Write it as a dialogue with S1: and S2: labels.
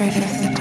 S1: love.